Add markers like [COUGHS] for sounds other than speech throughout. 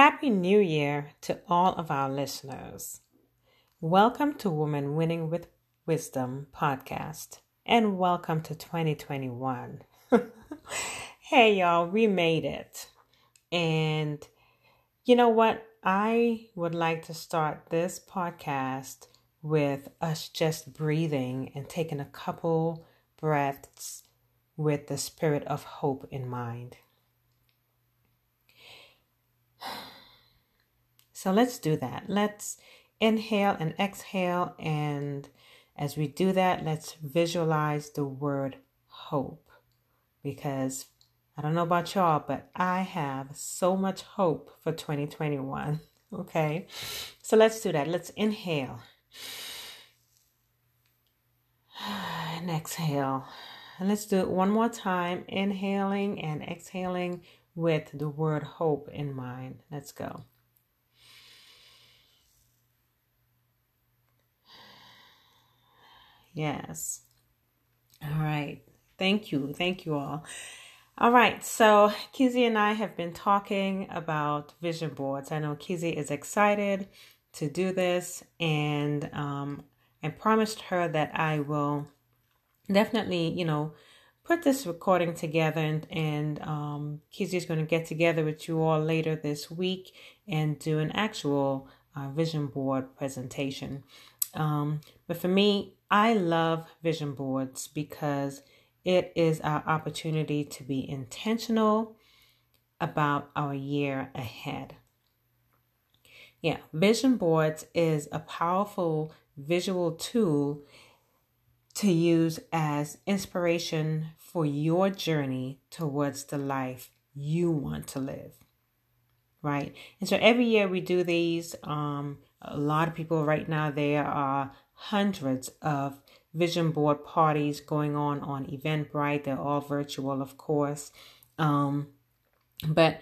Happy New Year to all of our listeners. Welcome to Woman Winning with Wisdom podcast, and welcome to 2021. [LAUGHS] hey, y'all, we made it. And you know what? I would like to start this podcast with us just breathing and taking a couple breaths with the spirit of hope in mind. So let's do that. Let's inhale and exhale. And as we do that, let's visualize the word hope. Because I don't know about y'all, but I have so much hope for 2021. [LAUGHS] Okay. So let's do that. Let's inhale [SIGHS] and exhale. And let's do it one more time. Inhaling and exhaling with the word hope in mind. Let's go. Yes. All right. Thank you. Thank you all. All right. So, Kizzy and I have been talking about vision boards. I know Kizzy is excited to do this, and um, I promised her that I will definitely, you know, put this recording together and, and um, Kizzy is going to get together with you all later this week and do an actual uh, vision board presentation. Um, but for me, I love vision boards because it is our opportunity to be intentional about our year ahead. Yeah, vision boards is a powerful visual tool to use as inspiration for your journey towards the life you want to live. Right? And so every year we do these. Um, a lot of people right now, there are hundreds of vision board parties going on on Eventbrite. They're all virtual, of course. Um, but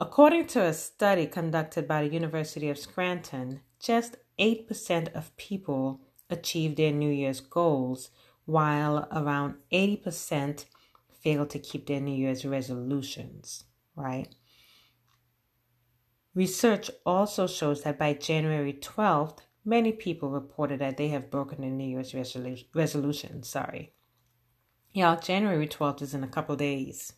according to a study conducted by the University of Scranton, just 8% of people achieve their New Year's goals, while around 80% fail to keep their New Year's resolutions, right? Research also shows that by January 12th, many people reported that they have broken their New Year's resolu- resolution. Sorry. Yeah, January 12th is in a couple days.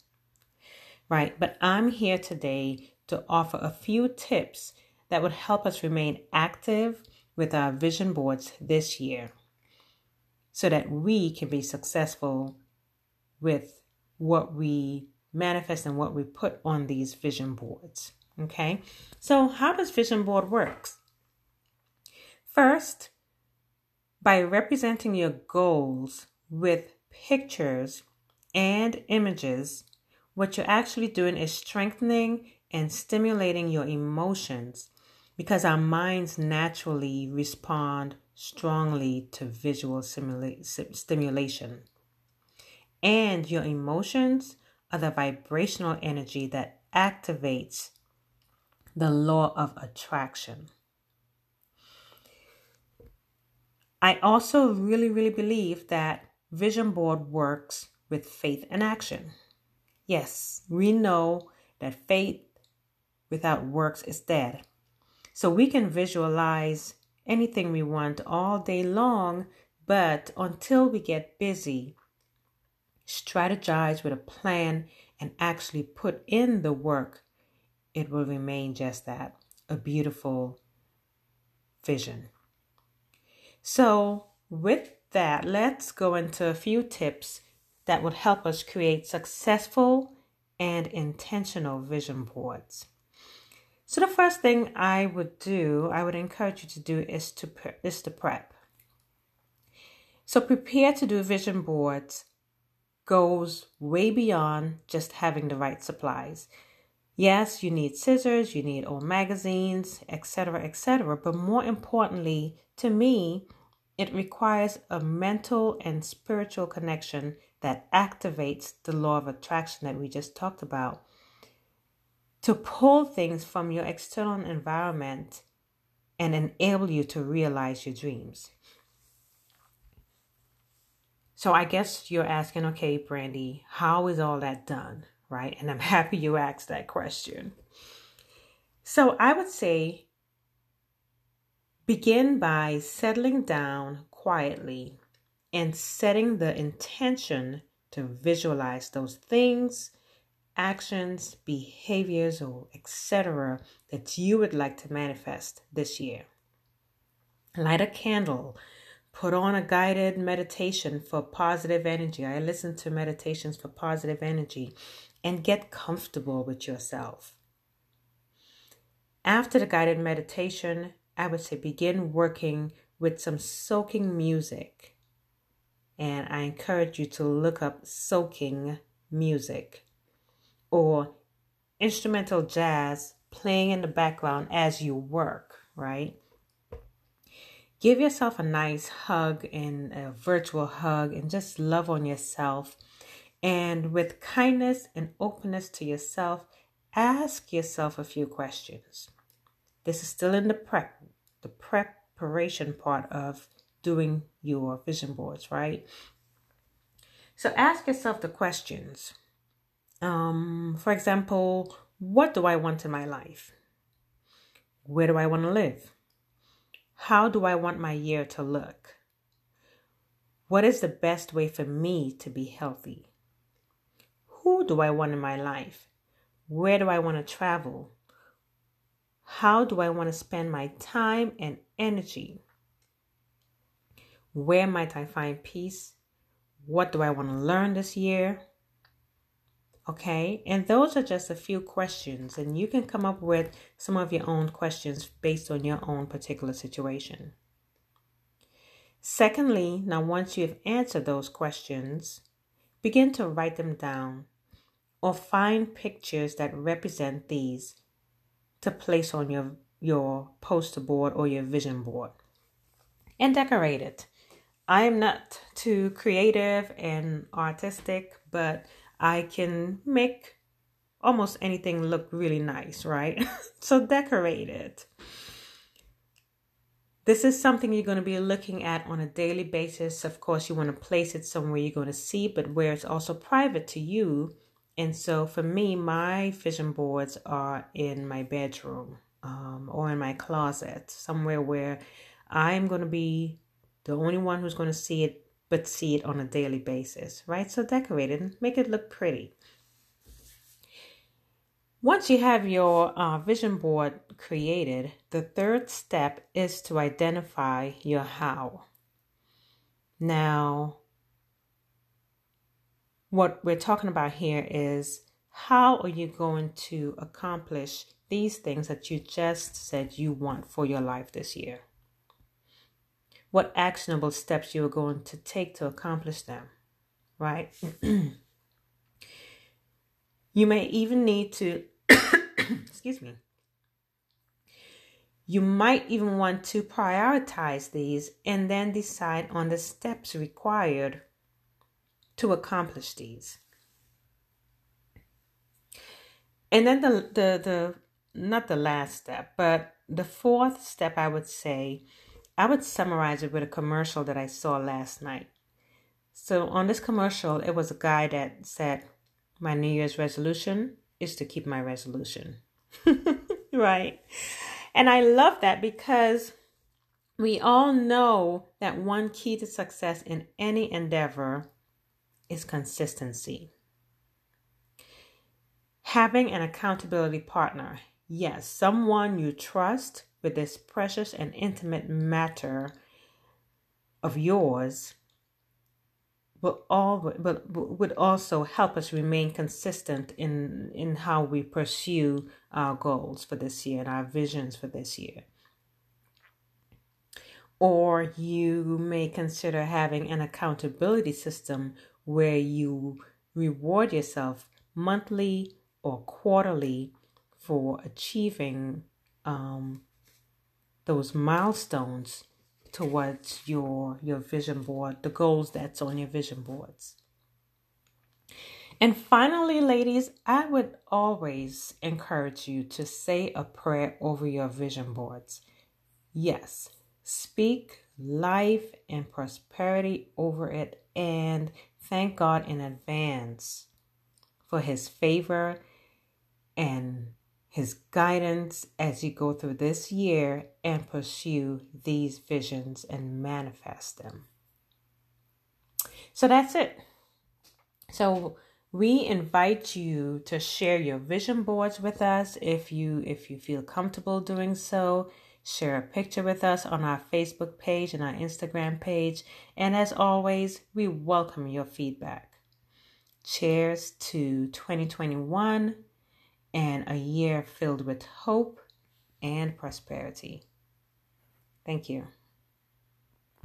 Right, but I'm here today to offer a few tips that would help us remain active with our vision boards this year so that we can be successful with what we manifest and what we put on these vision boards. Okay, so how does vision board works? First, by representing your goals with pictures and images, what you're actually doing is strengthening and stimulating your emotions because our minds naturally respond strongly to visual simula- stimulation. And your emotions are the vibrational energy that activates the law of attraction. I also really, really believe that vision board works with faith and action. Yes, we know that faith without works is dead. So we can visualize anything we want all day long, but until we get busy, strategize with a plan, and actually put in the work it will remain just that a beautiful vision. So, with that, let's go into a few tips that would help us create successful and intentional vision boards. So, the first thing I would do, I would encourage you to do is to is to prep. So, prepare to do vision boards goes way beyond just having the right supplies. Yes, you need scissors, you need old magazines, etc., etc. But more importantly, to me, it requires a mental and spiritual connection that activates the law of attraction that we just talked about to pull things from your external environment and enable you to realize your dreams. So I guess you're asking, okay, Brandy, how is all that done? Right? And I'm [LAUGHS] happy you asked that question. So I would say begin by settling down quietly and setting the intention to visualize those things, actions, behaviors, or etc. that you would like to manifest this year. Light a candle put on a guided meditation for positive energy. I listen to meditations for positive energy and get comfortable with yourself. After the guided meditation, I would say begin working with some soaking music. And I encourage you to look up soaking music or instrumental jazz playing in the background as you work, right? Give yourself a nice hug and a virtual hug and just love on yourself. And with kindness and openness to yourself, ask yourself a few questions. This is still in the prep, the preparation part of doing your vision boards, right? So ask yourself the questions. Um, for example, what do I want in my life? Where do I want to live? How do I want my year to look? What is the best way for me to be healthy? Who do I want in my life? Where do I want to travel? How do I want to spend my time and energy? Where might I find peace? What do I want to learn this year? Okay, and those are just a few questions, and you can come up with some of your own questions based on your own particular situation. Secondly, now once you've answered those questions, begin to write them down or find pictures that represent these to place on your, your poster board or your vision board and decorate it. I am not too creative and artistic, but I can make almost anything look really nice, right? [LAUGHS] so decorate it. This is something you're going to be looking at on a daily basis. Of course, you want to place it somewhere you're going to see, but where it's also private to you. And so for me, my vision boards are in my bedroom um, or in my closet, somewhere where I'm going to be the only one who's going to see it but see it on a daily basis, right? So decorate it and make it look pretty. Once you have your uh, vision board created, the third step is to identify your how. Now, what we're talking about here is how are you going to accomplish these things that you just said you want for your life this year? What actionable steps you are going to take to accomplish them, right? [CLEARS THROAT] you may even need to, [COUGHS] excuse me, you might even want to prioritize these and then decide on the steps required to accomplish these. And then the, the, the, not the last step, but the fourth step, I would say, I would summarize it with a commercial that I saw last night. So, on this commercial, it was a guy that said, My New Year's resolution is to keep my resolution. [LAUGHS] right? And I love that because we all know that one key to success in any endeavor is consistency. Having an accountability partner, yes, someone you trust with this precious and intimate matter of yours will all but would also help us remain consistent in in how we pursue our goals for this year and our visions for this year. Or you may consider having an accountability system where you reward yourself monthly or quarterly for achieving um, those milestones towards your your vision board, the goals that's on your vision boards. And finally, ladies, I would always encourage you to say a prayer over your vision boards. Yes, speak life and prosperity over it and thank God in advance for his favor and His guidance as you go through this year and pursue these visions and manifest them. So that's it. So we invite you to share your vision boards with us if you if you feel comfortable doing so. Share a picture with us on our Facebook page and our Instagram page. And as always, we welcome your feedback. Cheers to 2021 and a year filled with hope and prosperity. Thank you.